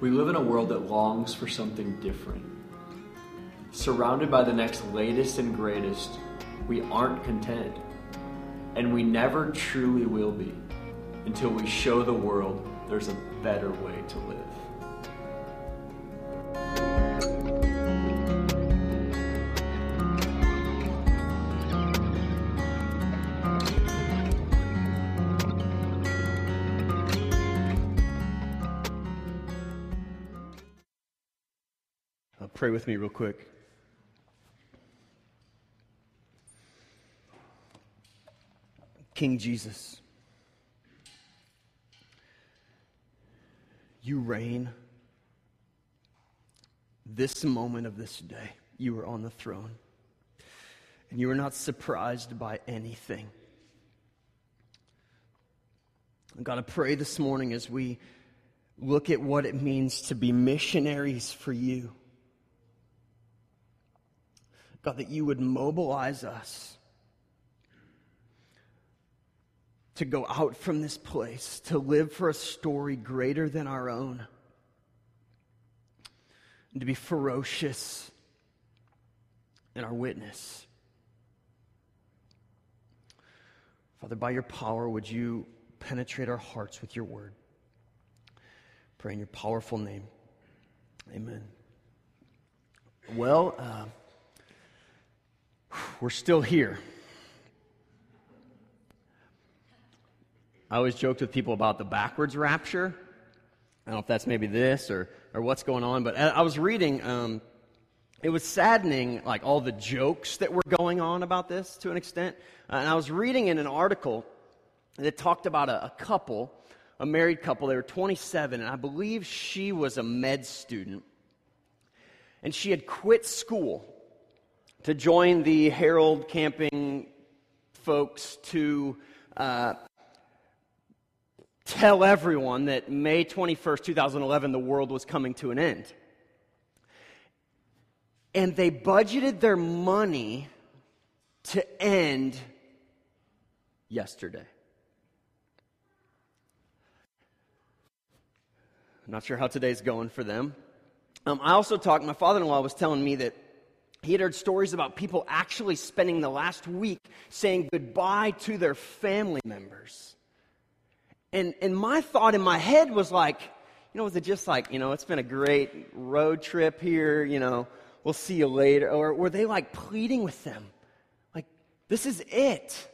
We live in a world that longs for something different. Surrounded by the next latest and greatest, we aren't content. And we never truly will be until we show the world there's a better way to live. Pray with me, real quick. King Jesus, you reign. This moment of this day, you are on the throne. And you are not surprised by anything. God, I pray this morning as we look at what it means to be missionaries for you. God, that you would mobilize us to go out from this place, to live for a story greater than our own, and to be ferocious in our witness. Father, by your power, would you penetrate our hearts with your word? Pray in your powerful name. Amen. Well, uh, we're still here. I always joked with people about the backwards rapture. I don't know if that's maybe this or, or what's going on, but I was reading, um, it was saddening, like all the jokes that were going on about this to an extent. Uh, and I was reading in an article that talked about a, a couple, a married couple. They were 27, and I believe she was a med student. And she had quit school to join the Harold Camping folks to uh, tell everyone that May 21st, 2011, the world was coming to an end. And they budgeted their money to end yesterday. I'm not sure how today's going for them. Um, I also talked, my father in law was telling me that he had heard stories about people actually spending the last week saying goodbye to their family members. And, and my thought in my head was like, you know, was it just like, you know, it's been a great road trip here, you know, we'll see you later? Or were they like pleading with them? Like, this is it.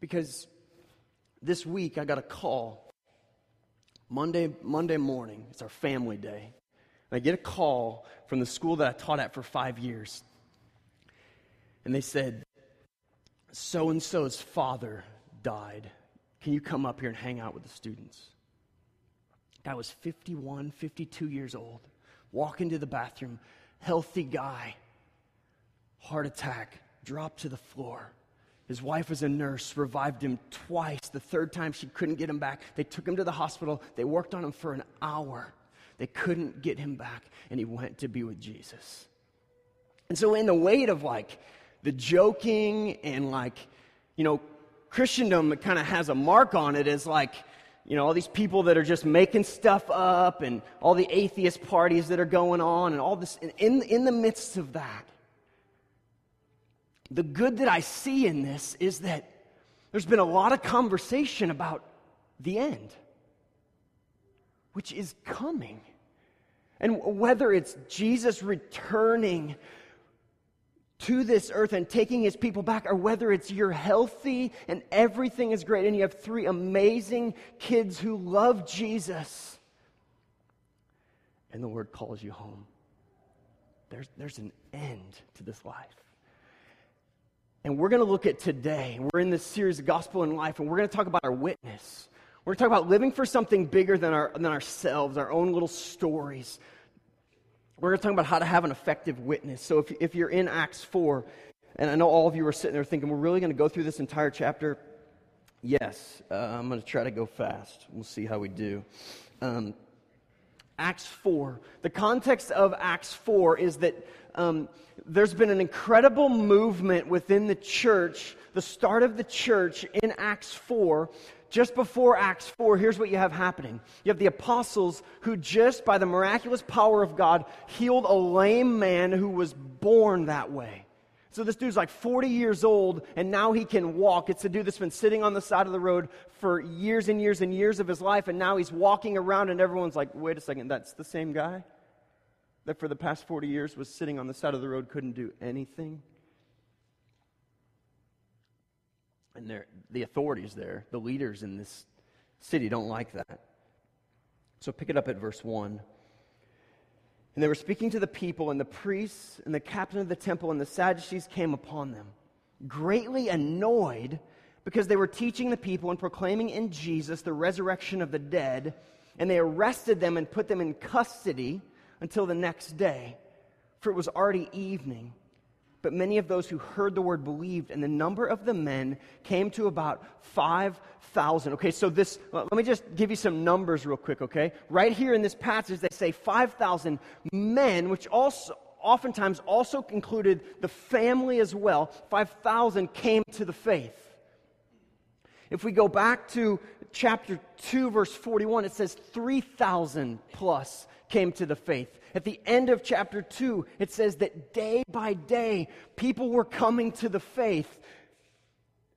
Because this week I got a call. Monday, Monday morning, it's our family day. And I get a call from the school that I taught at for five years. And they said, so and so's father died. Can you come up here and hang out with the students? Guy was 51, 52 years old. Walk into the bathroom, healthy guy, heart attack, dropped to the floor. His wife was a nurse, revived him twice. The third time she couldn't get him back. They took him to the hospital. They worked on him for an hour. They couldn't get him back, and he went to be with Jesus. And so, in the weight of like the joking and like, you know, Christendom kind of has a mark on it as like, you know, all these people that are just making stuff up and all the atheist parties that are going on and all this. In, in the midst of that, the good that I see in this is that there's been a lot of conversation about the end, which is coming. And whether it's Jesus returning to this earth and taking his people back, or whether it's you're healthy and everything is great and you have three amazing kids who love Jesus, and the Lord calls you home. There's, there's an end to this life. And we're going to look at today, we're in this series of Gospel and Life, and we're going to talk about our witness. We're talking about living for something bigger than, our, than ourselves, our own little stories we're going to talk about how to have an effective witness. So if, if you're in Acts 4, and I know all of you are sitting there thinking, we're really going to go through this entire chapter. Yes, uh, I'm going to try to go fast. We'll see how we do. Um, Acts 4. The context of Acts 4 is that um, there's been an incredible movement within the church, the start of the church in Acts 4, just before Acts 4, here's what you have happening. You have the apostles who, just by the miraculous power of God, healed a lame man who was born that way. So this dude's like 40 years old, and now he can walk. It's a dude that's been sitting on the side of the road for years and years and years of his life, and now he's walking around, and everyone's like, wait a second, that's the same guy that for the past 40 years was sitting on the side of the road, couldn't do anything? And the authorities there, the leaders in this city, don't like that. So pick it up at verse 1. And they were speaking to the people, and the priests and the captain of the temple and the Sadducees came upon them, greatly annoyed because they were teaching the people and proclaiming in Jesus the resurrection of the dead. And they arrested them and put them in custody until the next day, for it was already evening. But many of those who heard the word believed, and the number of the men came to about 5,000. Okay, so this, let me just give you some numbers real quick, okay? Right here in this passage, they say 5,000 men, which also oftentimes also included the family as well. 5,000 came to the faith. If we go back to chapter 2, verse 41, it says 3,000 plus came to the faith. At the end of chapter 2, it says that day by day, people were coming to the faith.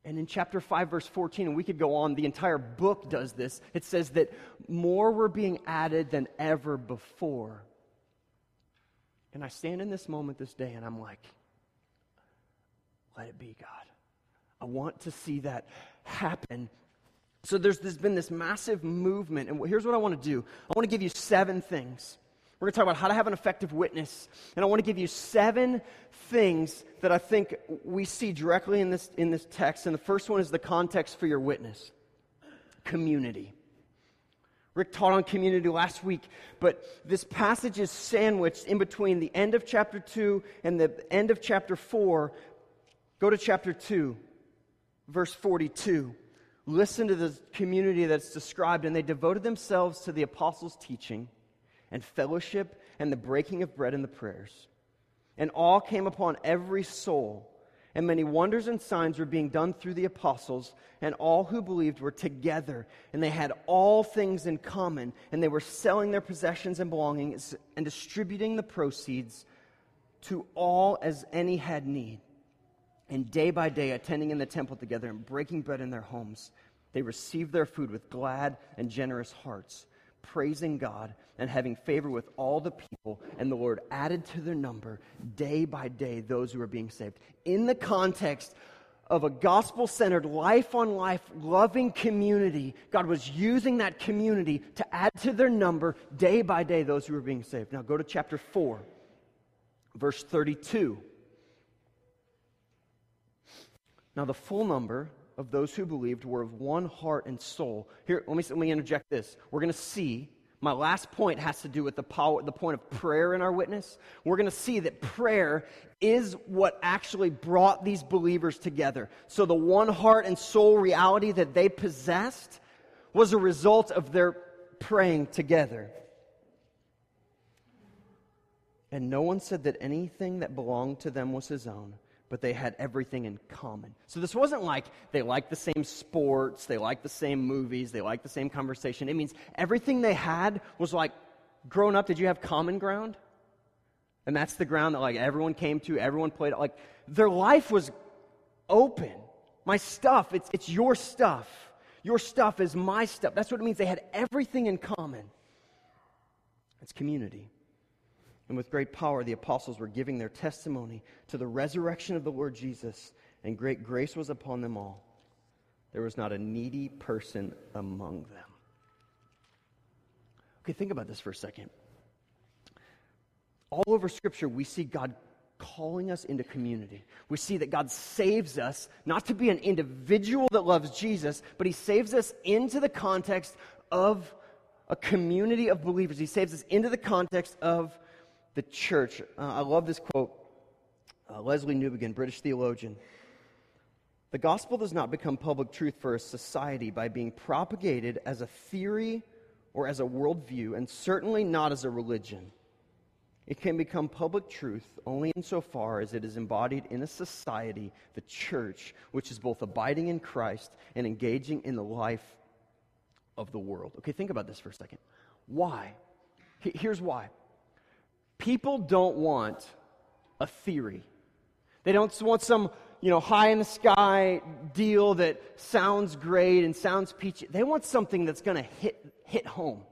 And in chapter 5, verse 14, and we could go on, the entire book does this. It says that more were being added than ever before. And I stand in this moment this day and I'm like, let it be, God. I want to see that happen. So there's, there's been this massive movement. And here's what I want to do I want to give you seven things we're going to talk about how to have an effective witness. And I want to give you seven things that I think we see directly in this, in this text. And the first one is the context for your witness community. Rick taught on community last week, but this passage is sandwiched in between the end of chapter 2 and the end of chapter 4. Go to chapter 2, verse 42. Listen to the community that's described, and they devoted themselves to the apostles' teaching and fellowship and the breaking of bread and the prayers. And awe came upon every soul, and many wonders and signs were being done through the apostles, and all who believed were together, and they had all things in common, and they were selling their possessions and belongings and distributing the proceeds to all as any had need. And day by day, attending in the temple together and breaking bread in their homes, they received their food with glad and generous hearts praising God and having favor with all the people, and the Lord added to their number day by day those who were being saved. In the context of a gospel centered, life on life, loving community, God was using that community to add to their number day by day those who were being saved. Now go to chapter 4, verse 32. Now, the full number of those who believed were of one heart and soul. Here, let me, let me interject this. We're going to see, my last point has to do with the, power, the point of prayer in our witness. We're going to see that prayer is what actually brought these believers together. So the one heart and soul reality that they possessed was a result of their praying together. And no one said that anything that belonged to them was his own but they had everything in common. So this wasn't like they liked the same sports, they liked the same movies, they liked the same conversation. It means everything they had was like, growing up, did you have common ground? And that's the ground that like everyone came to, everyone played. Like their life was open. My stuff, it's, it's your stuff. Your stuff is my stuff. That's what it means. They had everything in common. It's community. And with great power, the apostles were giving their testimony to the resurrection of the Lord Jesus, and great grace was upon them all. There was not a needy person among them. Okay, think about this for a second. All over Scripture, we see God calling us into community. We see that God saves us not to be an individual that loves Jesus, but He saves us into the context of a community of believers. He saves us into the context of the church. Uh, I love this quote. Uh, Lesslie Newbigin, British theologian. The gospel does not become public truth for a society by being propagated as a theory or as a worldview, and certainly not as a religion. It can become public truth only insofar as it is embodied in a society, the church, which is both abiding in Christ and engaging in the life of the world. Okay, think about this for a second. Why? Here's why. People don't want a theory. They don't want some, you know, high in the sky deal that sounds great and sounds peachy. They want something that's going to hit hit home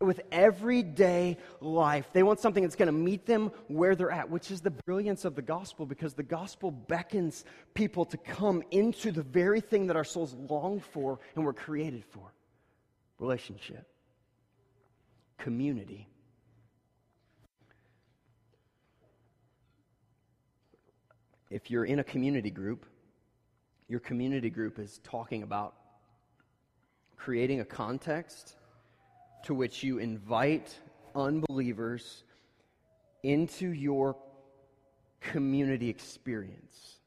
with everyday life. They want something that's going to meet them where they're at, which is the brilliance of the gospel because the gospel beckons people to come into the very thing that our souls long for and were created for relationship, community. If you're in a community group, your community group is talking about creating a context to which you invite unbelievers into your community experience,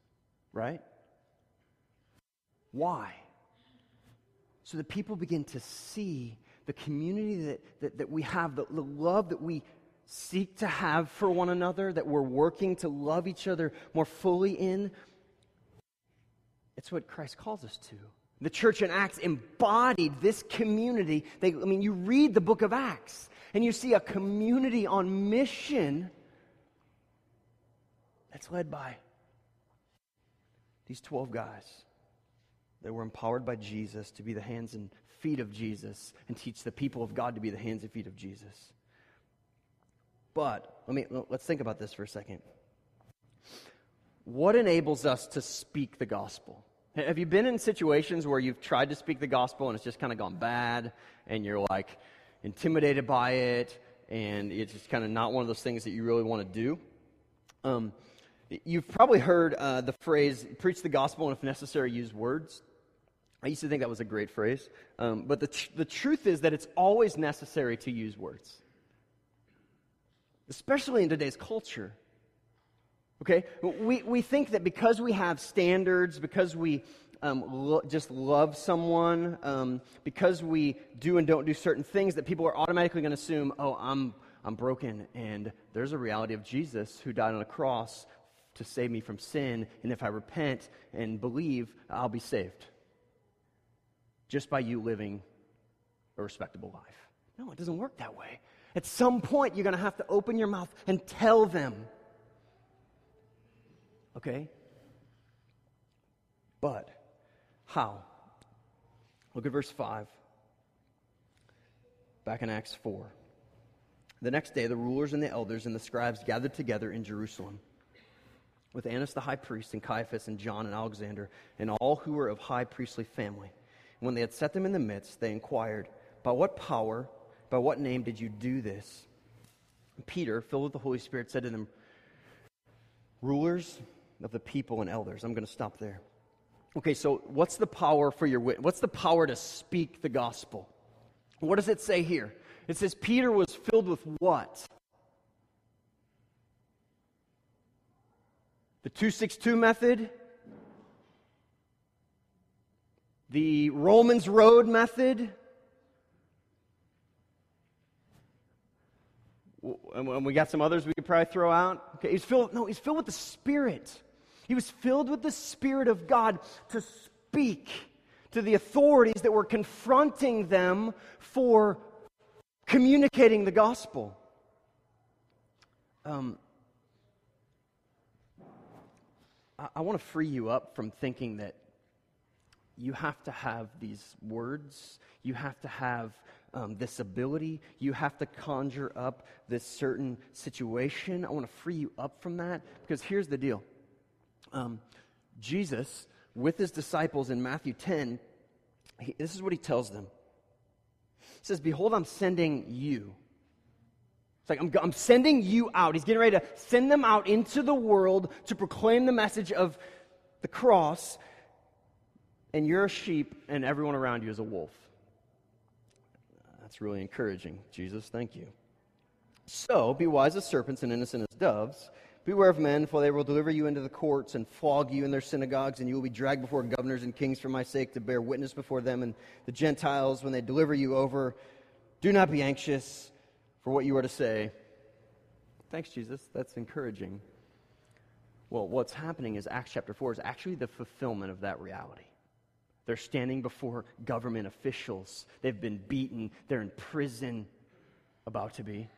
right? Why? So that people begin to see the community that, that, that we have, the, the love that we seek to have for one another, that we're working to love each other more fully in. It's what Christ calls us to. The church in Acts embodied this community. They, I mean, you read the book of Acts and you see a community on mission that's led by these 12 guys that were empowered by Jesus to be the hands and feet of Jesus and teach the people of God to be the hands and feet of Jesus. But let me let's think about this for a second. What enables us to speak the gospel? Have you been in situations where you've tried to speak the gospel and it's just kind of gone bad and you're like intimidated by it and it's just kind of not one of those things that you really want to do? Um, you've probably heard uh, the phrase, preach the gospel and if necessary, use words. I used to think that was a great phrase. Um, but the, tr- the truth is that it's always necessary to use words, especially in today's culture. Okay? We, we think that because we have standards, because we um, lo- just love someone, um, because we do and don't do certain things, that people are automatically going to assume, oh, I'm, I'm broken, and there's a reality of Jesus who died on a cross to save me from sin, and if I repent and believe, I'll be saved. Just by you living a respectable life. No, it doesn't work that way. At some point, you're going to have to open your mouth and tell them Okay? But how? Look at verse 5. Back in Acts 4. The next day, the rulers and the elders and the scribes gathered together in Jerusalem with Annas the high priest and Caiaphas and John and Alexander and all who were of high priestly family. When they had set them in the midst, they inquired, By what power, by what name did you do this? Peter, filled with the Holy Spirit, said to them, Rulers of the people and elders. I'm going to stop there. Okay, so what's the power for your witness? What's the power to speak the gospel? What does it say here? It says Peter was filled with what? The 262 method? The Romans Road method? And we got some others we could probably throw out. Okay, he's filled, no, he's filled with the Spirit. He was filled with the Spirit of God to speak to the authorities that were confronting them for communicating the gospel. Um, I, I want to free you up from thinking that you have to have these words, you have to have um, this ability, you have to conjure up this certain situation. I want to free you up from that because here's the deal um, Jesus, with his disciples in Matthew 10, he, this is what he tells them. He says, Behold, I'm sending you. It's like, I'm, I'm sending you out. He's getting ready to send them out into the world to proclaim the message of the cross, and you're a sheep, and everyone around you is a wolf. That's really encouraging, Jesus. Thank you. So, be wise as serpents and innocent as doves. Beware of men, for they will deliver you into the courts and flog you in their synagogues, and you will be dragged before governors and kings for my sake to bear witness before them and the Gentiles when they deliver you over. Do not be anxious for what you are to say. Thanks, Jesus. That's encouraging. Well, what's happening is Acts chapter 4 is actually the fulfillment of that reality. They're standing before government officials. They've been beaten. They're in prison, about to be.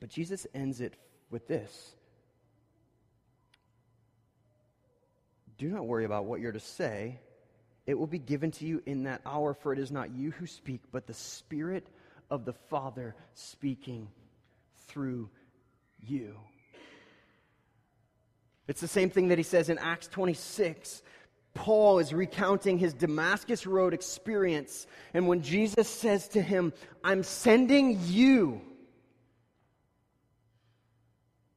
But Jesus ends it with this Do not worry about what you're to say. It will be given to you in that hour, for it is not you who speak, but the Spirit of the Father speaking through you. It's the same thing that he says in Acts 26. Paul is recounting his Damascus Road experience. And when Jesus says to him, I'm sending you,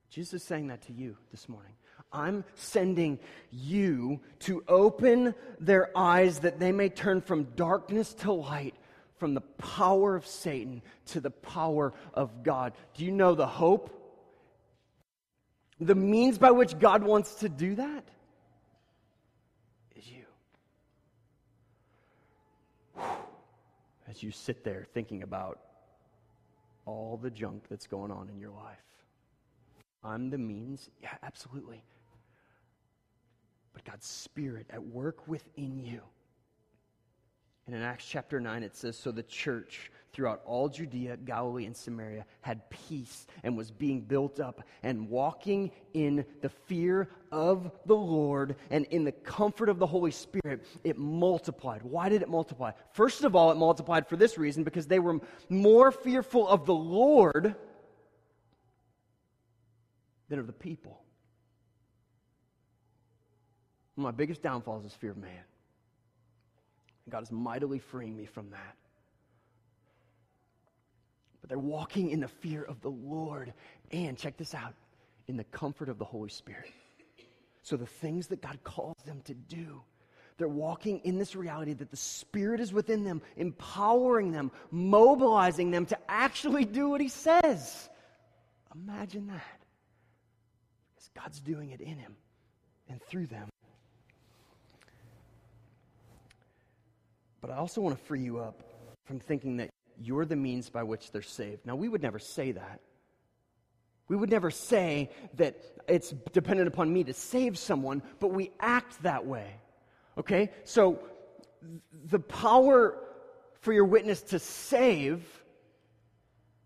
Jesus is saying that to you this morning. I'm sending you to open their eyes that they may turn from darkness to light, from the power of Satan to the power of God. Do you know the hope? The means by which God wants to do that is you. As you sit there thinking about all the junk that's going on in your life. I'm the means? Yeah, absolutely but God's Spirit at work within you. And in Acts chapter 9, it says So the church throughout all Judea, Galilee, and Samaria had peace and was being built up and walking in the fear of the Lord and in the comfort of the Holy Spirit. It multiplied. Why did it multiply? First of all, it multiplied for this reason because they were more fearful of the Lord than of the people. One of my biggest downfalls is fear of man. God is mightily freeing me from that. But they're walking in the fear of the Lord. And check this out in the comfort of the Holy Spirit. So the things that God calls them to do, they're walking in this reality that the Spirit is within them, empowering them, mobilizing them to actually do what He says. Imagine that. Because God's doing it in Him and through them. But I also want to free you up from thinking that you're the means by which they're saved. Now, we would never say that. We would never say that it's dependent upon me to save someone, but we act that way. Okay? So, the power for your witness to save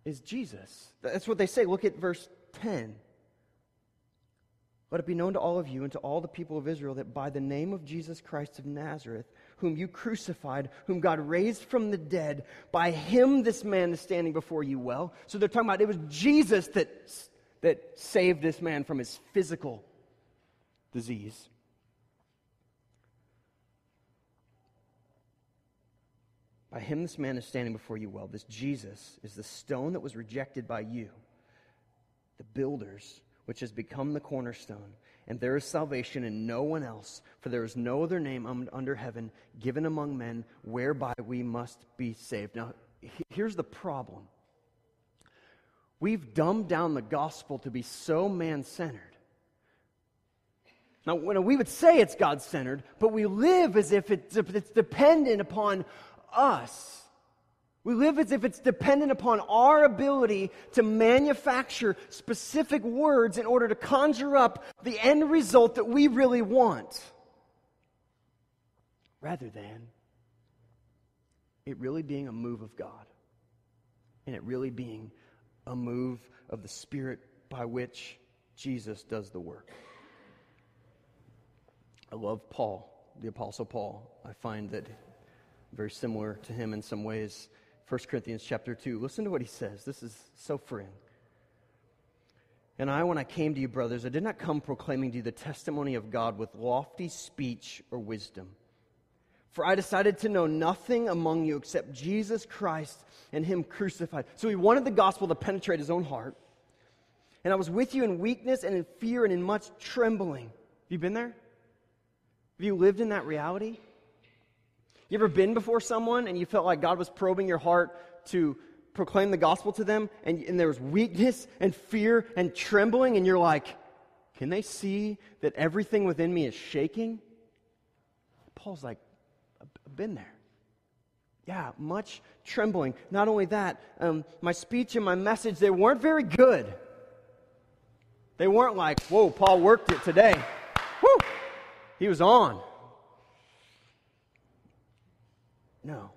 is Jesus. That's what they say. Look at verse 10. Let it be known to all of you and to all the people of Israel that by the name of Jesus Christ of Nazareth, whom you crucified, whom God raised from the dead. By him, this man is standing before you well. So they're talking about it was Jesus that, that saved this man from his physical disease. By him, this man is standing before you well. This Jesus is the stone that was rejected by you, the builders, which has become the cornerstone. And there is salvation in no one else, for there is no other name um, under heaven given among men whereby we must be saved. Now, here's the problem we've dumbed down the gospel to be so man centered. Now, we would say it's God centered, but we live as if it's dependent upon us. We live as if it's dependent upon our ability to manufacture specific words in order to conjure up the end result that we really want, rather than it really being a move of God and it really being a move of the Spirit by which Jesus does the work. I love Paul, the Apostle Paul. I find that very similar to him in some ways 1 Corinthians chapter 2. Listen to what he says. This is so freeing. And I, when I came to you, brothers, I did not come proclaiming to you the testimony of God with lofty speech or wisdom. For I decided to know nothing among you except Jesus Christ and Him crucified. So he wanted the gospel to penetrate his own heart. And I was with you in weakness and in fear and in much trembling. Have you been there? Have you lived in that reality? You ever been before someone and you felt like God was probing your heart to proclaim the gospel to them and, and there was weakness and fear and trembling and you're like, can they see that everything within me is shaking? Paul's like, I've been there. Yeah, much trembling. Not only that, um, my speech and my message, they weren't very good. They weren't like, whoa, Paul worked it today. Woo! He was on. No.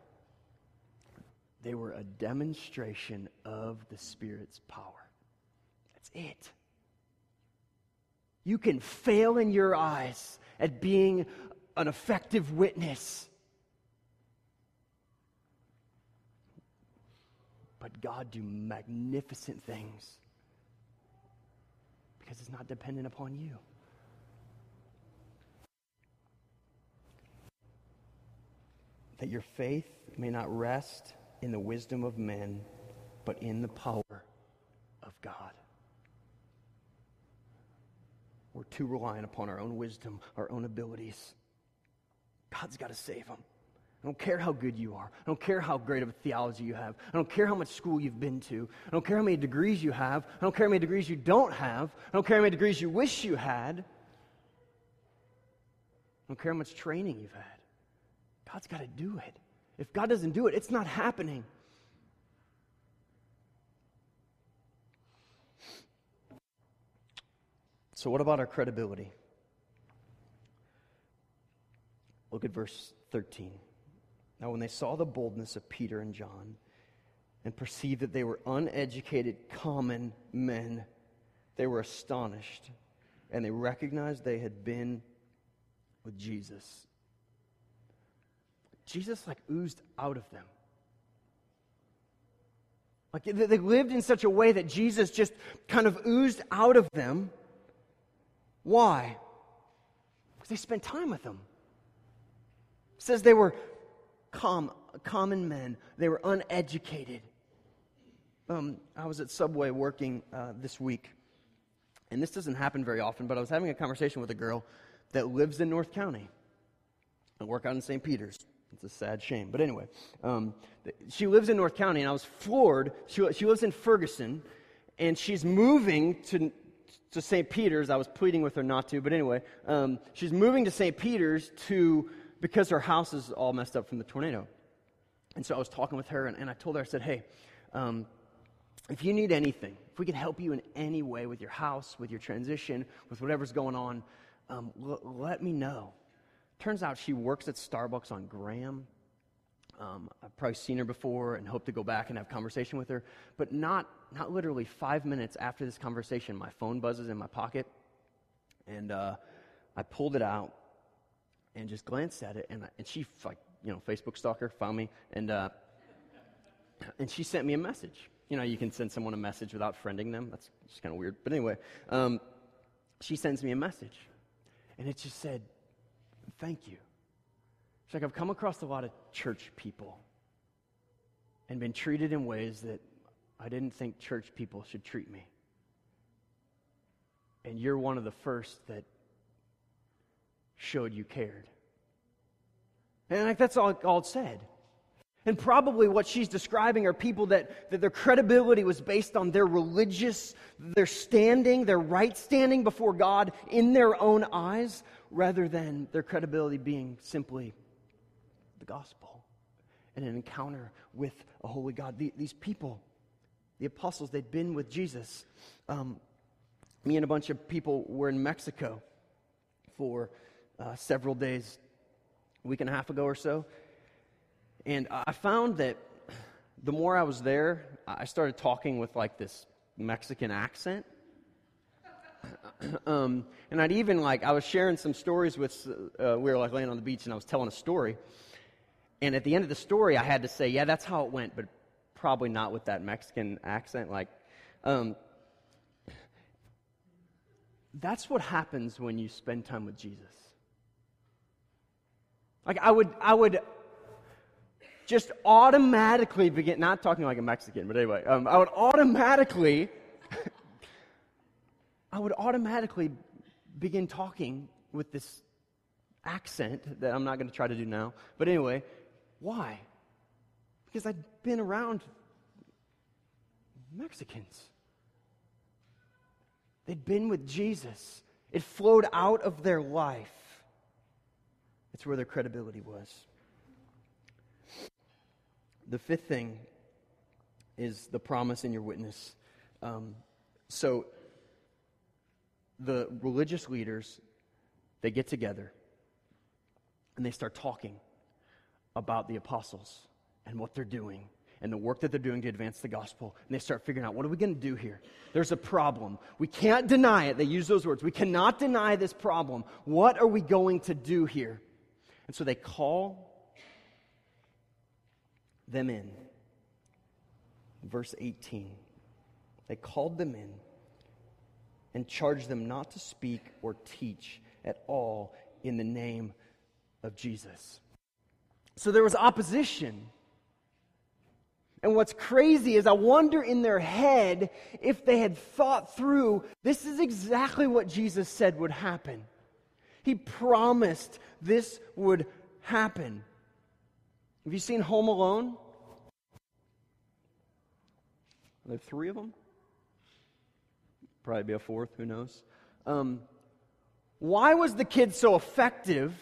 They were a demonstration of the Spirit's power. That's it. You can fail in your eyes at being an effective witness. But God do magnificent things because it's not dependent upon you. That your faith may not rest in the wisdom of men, but in the power of God. We're too reliant upon our own wisdom, our own abilities. God's got to save them. I don't care how good you are. I don't care how great of a theology you have. I don't care how much school you've been to. I don't care how many degrees you have. I don't care how many degrees you don't have. I don't care how many degrees you wish you had. I don't care how much training you've had. God's got to do it. If God doesn't do it, it's not happening. So, what about our credibility? Look at verse 13. Now, when they saw the boldness of Peter and John and perceived that they were uneducated, common men, they were astonished and they recognized they had been with Jesus. Jesus, like, oozed out of them. Like, they lived in such a way that Jesus just kind of oozed out of them. Why? Because they spent time with him. It says they were com- common men, they were uneducated. Um, I was at Subway working uh, this week, and this doesn't happen very often, but I was having a conversation with a girl that lives in North County. I work out in St. Peter's. It's a sad shame. But anyway, um, she lives in North County, and I was floored. She, she lives in Ferguson, and she's moving to, to St. Peter's. I was pleading with her not to, but anyway, um, she's moving to St. Peter's to because her house is all messed up from the tornado. And so I was talking with her, and, and I told her, I said, hey, um, if you need anything, if we can help you in any way with your house, with your transition, with whatever's going on, um, l- let me know. Turns out she works at Starbucks on Graham. Um, I've probably seen her before and hope to go back and have conversation with her. But not, not literally five minutes after this conversation, my phone buzzes in my pocket. And uh, I pulled it out and just glanced at it. And, and she, like, you know, Facebook stalker, found me. And, uh, and she sent me a message. You know, you can send someone a message without friending them. That's just kind of weird. But anyway, um, she sends me a message. And it just said, Thank you. It's like I've come across a lot of church people and been treated in ways that I didn't think church people should treat me. And you're one of the first that showed you cared. And like that's all, all it said. And probably what she's describing are people that, that their credibility was based on their religious, their standing, their right standing before God in their own eyes, rather than their credibility being simply the gospel and an encounter with a holy God. The, these people, the apostles, they'd been with Jesus. Um, me and a bunch of people were in Mexico for uh, several days, a week and a half ago or so. And I found that the more I was there, I started talking with like this Mexican accent. um, and I'd even like, I was sharing some stories with, uh, we were like laying on the beach and I was telling a story. And at the end of the story, I had to say, yeah, that's how it went, but probably not with that Mexican accent. Like, um, that's what happens when you spend time with Jesus. Like, I would, I would just automatically begin, not talking like a Mexican, but anyway, um, I would automatically, I would automatically begin talking with this accent that I'm not going to try to do now. But anyway, why? Because I'd been around Mexicans. They'd been with Jesus. It flowed out of their life. It's where their credibility was. The fifth thing is the promise in your witness. Um, so, the religious leaders, they get together and they start talking about the apostles and what they're doing and the work that they're doing to advance the gospel. And they start figuring out what are we going to do here? There's a problem. We can't deny it. They use those words. We cannot deny this problem. What are we going to do here? And so they call them in. Verse 18. They called them in and charged them not to speak or teach at all in the name of Jesus. So there was opposition. And what's crazy is I wonder in their head if they had thought through this is exactly what Jesus said would happen. He promised this would happen. Have you seen Home Alone? Are there three of them? Probably be a fourth, who knows? Um, why was the kid so effective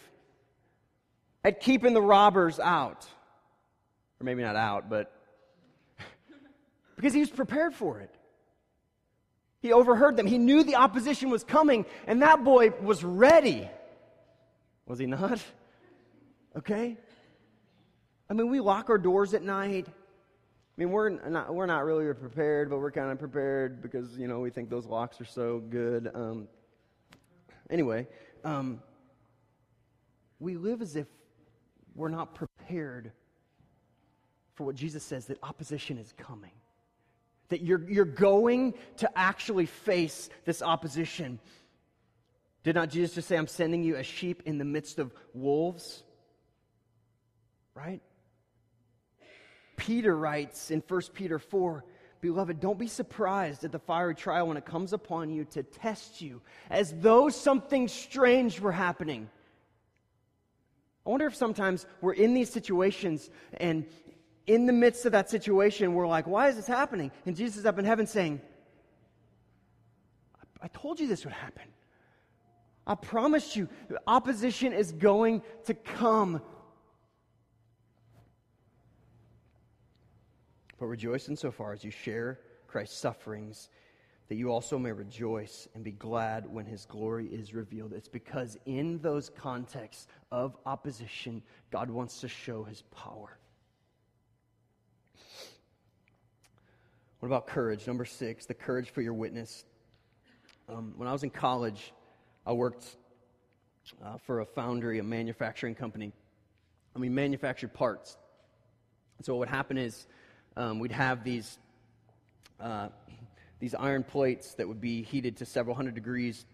at keeping the robbers out? Or maybe not out, but because he was prepared for it. He overheard them. He knew the opposition was coming, and that boy was ready. Was he not? Okay? I mean, we lock our doors at night. I mean, we're not, we're not really prepared, but we're kind of prepared because, you know, we think those locks are so good. Um, anyway, um, we live as if we're not prepared for what Jesus says that opposition is coming. That you're, you're going to actually face this opposition. Did not Jesus just say, I'm sending you as sheep in the midst of wolves? Right? Peter writes in 1 Peter 4 Beloved, don't be surprised at the fiery trial when it comes upon you to test you, as though something strange were happening. I wonder if sometimes we're in these situations and in the midst of that situation, we're like, why is this happening? And Jesus is up in heaven saying, I told you this would happen. I promised you, opposition is going to come. But rejoice insofar as you share Christ's sufferings, that you also may rejoice and be glad when his glory is revealed. It's because in those contexts of opposition, God wants to show his power. What about courage? Number six, the courage for your witness. Um, when I was in college, I worked uh, for a foundry, a manufacturing company, and we manufactured parts. So what would happen is um, we'd have these, uh, these iron plates that would be heated to several hundred degrees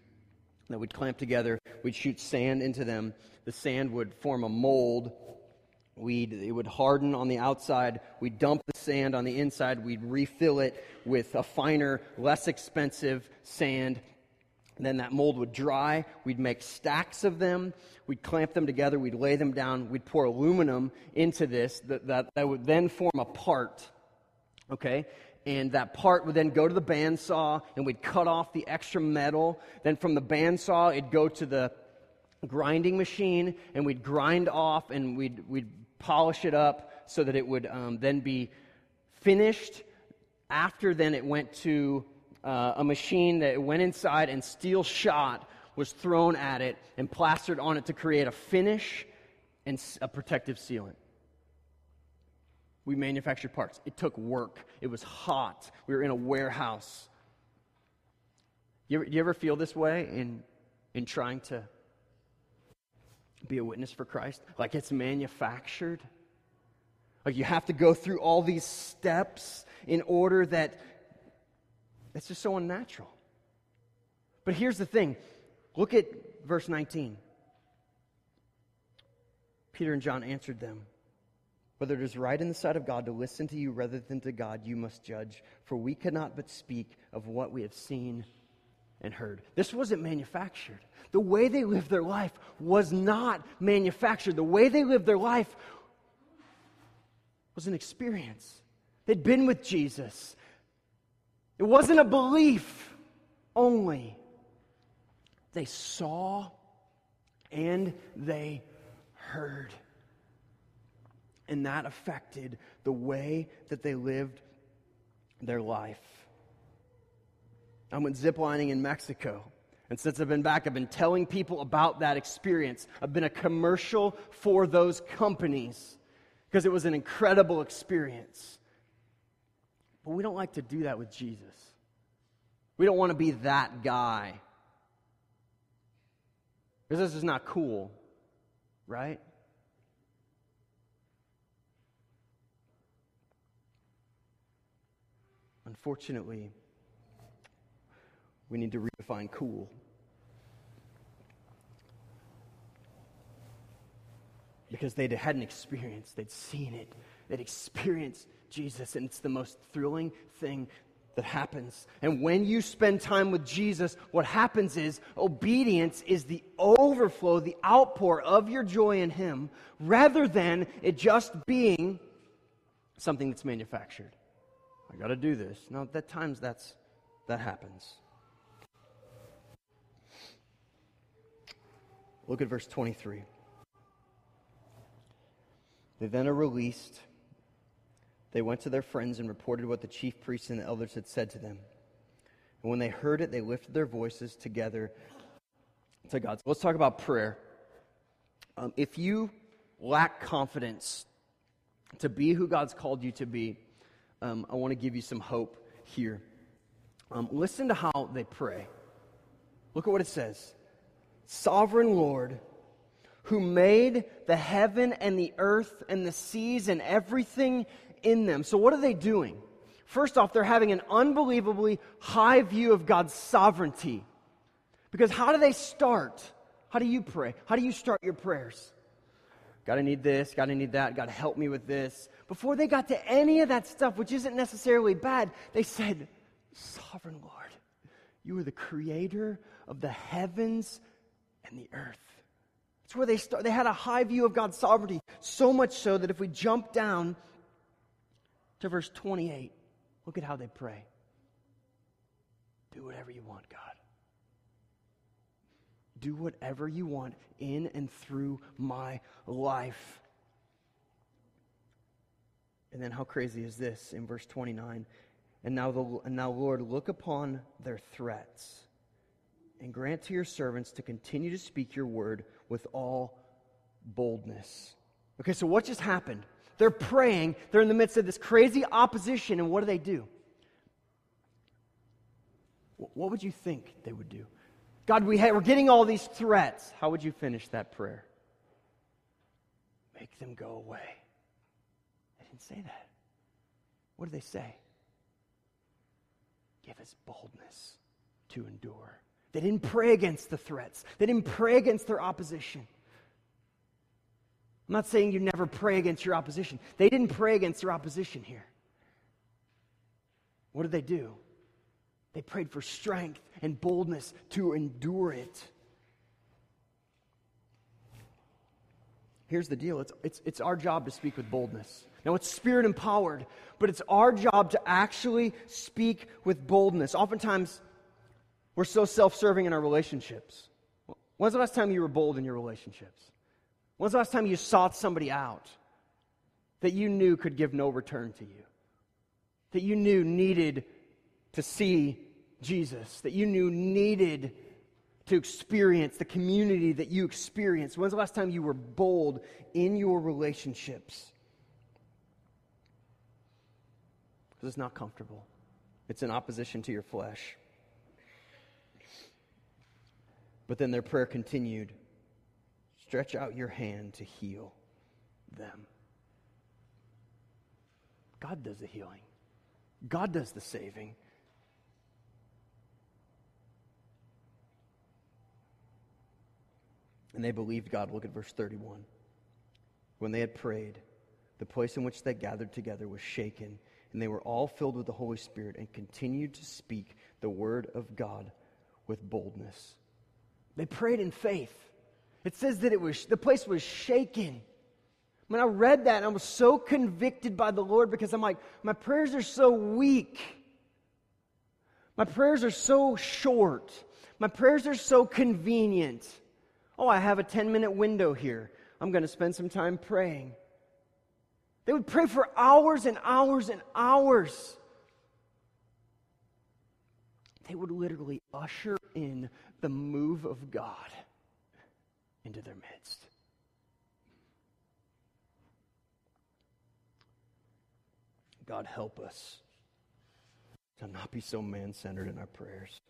that would clamp together. We'd shoot sand into them. The sand would form a mold. We'd, it would harden on the outside. We'd dump the sand on the inside. We'd refill it with a finer, less expensive sand. And then that mold would dry. We'd make stacks of them. We'd clamp them together. We'd lay them down. We'd pour aluminum into this that, that, that would then form a part Okay? And that part would then go to the bandsaw, and we'd cut off the extra metal. Then from the bandsaw, it'd go to the grinding machine, and we'd grind off and we'd, we'd polish it up so that it would um, then be finished. After then, it went to uh, a machine that went inside, and steel shot was thrown at it and plastered on it to create a finish and a protective sealant. We manufactured parts. It took work. It was hot. We were in a warehouse. You ever, you ever feel this way in, in trying to be a witness for Christ? Like it's manufactured? Like you have to go through all these steps in order that it's just so unnatural. But here's the thing look at verse 19. Peter and John answered them. Whether it is right in the sight of God to listen to you rather than to God, you must judge. For we cannot but speak of what we have seen and heard. This wasn't manufactured. The way they lived their life was not manufactured. The way they lived their life was an experience. They'd been with Jesus. It wasn't a belief only. They saw and they heard. And that affected the way that they lived their life. I went ziplining in Mexico. And since I've been back, I've been telling people about that experience. I've been a commercial for those companies. because it was an incredible experience. But we don't like to do that with Jesus. We don't want to be that guy. Because this is not cool, right? Unfortunately, we need to redefine cool. Because they had an experience, they'd seen it, they'd experienced Jesus, and it's the most thrilling thing that happens. And when you spend time with Jesus, what happens is obedience is the overflow, the outpour of your joy in Him, rather than it just being something that's manufactured. I got to do this. Now, at times that's that happens. Look at verse 23. They then are released. They went to their friends and reported what the chief priests and the elders had said to them. And when they heard it, they lifted their voices together to God. So let's talk about prayer. Um, if you lack confidence to be who God's called you to be, um, I want to give you some hope here. Um, listen to how they pray. Look at what it says Sovereign Lord, who made the heaven and the earth and the seas and everything in them. So, what are they doing? First off, they're having an unbelievably high view of God's sovereignty. Because how do they start? How do you pray? How do you start your prayers? God, I need this. God, I need that. God, help me with this. Before they got to any of that stuff, which isn't necessarily bad, they said, Sovereign Lord, you are the creator of the heavens and the earth. That's where they start. They had a high view of God's sovereignty, so much so that if we jump down to verse 28, look at how they pray. Do whatever you want, God. Do whatever you want in and through my life. And then how crazy is this in verse 29? And now, the, and now, Lord, look upon their threats and grant to your servants to continue to speak your word with all boldness. Okay, so what just happened? They're praying, they're in the midst of this crazy opposition, and what do they do? What would you think they would do? God, we we're getting all these threats. How would you finish that prayer? Make them go away. Didn't say that. What do they say? Give us boldness to endure. They didn't pray against the threats, they didn't pray against their opposition. I'm not saying you never pray against your opposition. They didn't pray against their opposition here. What did they do? They prayed for strength and boldness to endure it. Here's the deal it's, it's, it's our job to speak with boldness. Now, it's spirit empowered, but it's our job to actually speak with boldness. Oftentimes, we're so self serving in our relationships. When's the last time you were bold in your relationships? When's the last time you sought somebody out that you knew could give no return to you? That you knew needed to see Jesus, that you knew needed to experience the community that you experienced? When's the last time you were bold in your relationships? Because it's not comfortable, it's in opposition to your flesh. But then their prayer continued stretch out your hand to heal them. God does the healing, God does the saving. And they believed God. Look at verse 31. When they had prayed, the place in which they gathered together was shaken, and they were all filled with the Holy Spirit and continued to speak the word of God with boldness. They prayed in faith. It says that it was the place was shaken. When I read that, I was so convicted by the Lord because I'm like, my prayers are so weak. My prayers are so short. My prayers are so convenient. Oh, I have a 10 minute window here. I'm going to spend some time praying. They would pray for hours and hours and hours. They would literally usher in the move of God into their midst. God, help us to not be so man centered in our prayers.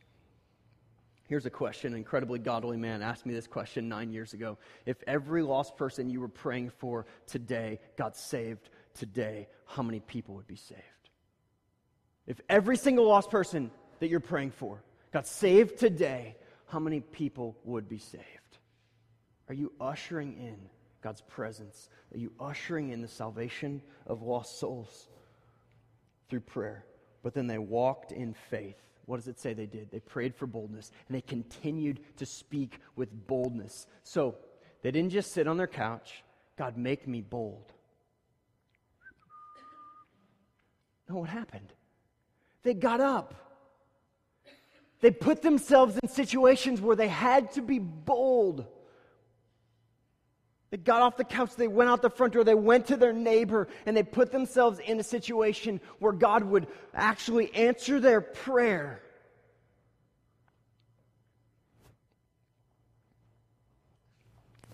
Here's a question. An incredibly godly man asked me this question nine years ago. If every lost person you were praying for today got saved today, how many people would be saved? If every single lost person that you're praying for got saved today, how many people would be saved? Are you ushering in God's presence? Are you ushering in the salvation of lost souls through prayer? But then they walked in faith what does it say they did? They prayed for boldness and they continued to speak with boldness. So they didn't just sit on their couch, God, make me bold. No, what happened? They got up. They put themselves in situations where they had to be bold. They got off the couch, they went out the front door, they went to their neighbor, and they put themselves in a situation where God would actually answer their prayer.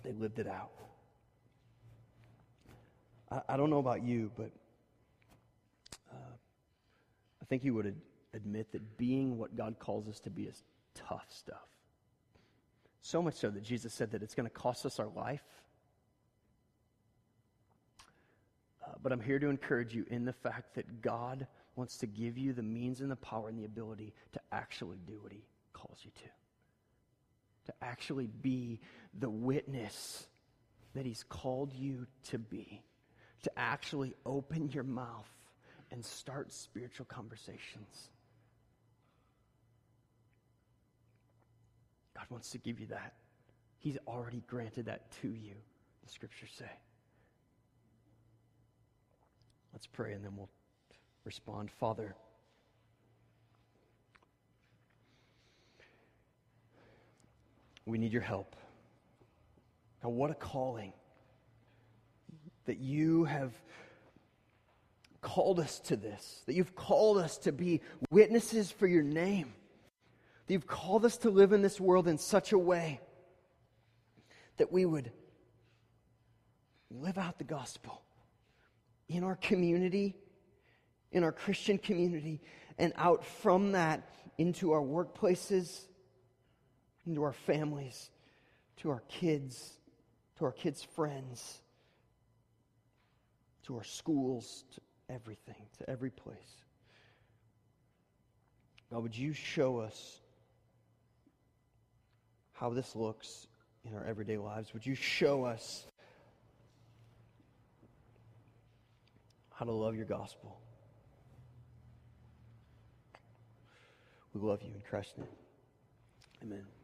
They lived it out. I, I don't know about you, but uh, I think you would ad- admit that being what God calls us to be is tough stuff. So much so that Jesus said that it's going to cost us our life Uh, but I'm here to encourage you in the fact that God wants to give you the means and the power and the ability to actually do what He calls you to. To actually be the witness that He's called you to be. To actually open your mouth and start spiritual conversations. God wants to give you that. He's already granted that to you, the scriptures say. Let's pray and then we'll respond. Father, we need your help. Now, what a calling that you have called us to this, that you've called us to be witnesses for your name, that you've called us to live in this world in such a way that we would live out the gospel in our community, in our Christian community, and out from that into our workplaces, into our families, to our kids, to our kids' friends, to our schools, to everything, to every place. God, would you show us how this looks in our everyday lives? Would you show us how to love your gospel. We love you in Christ's name. Amen.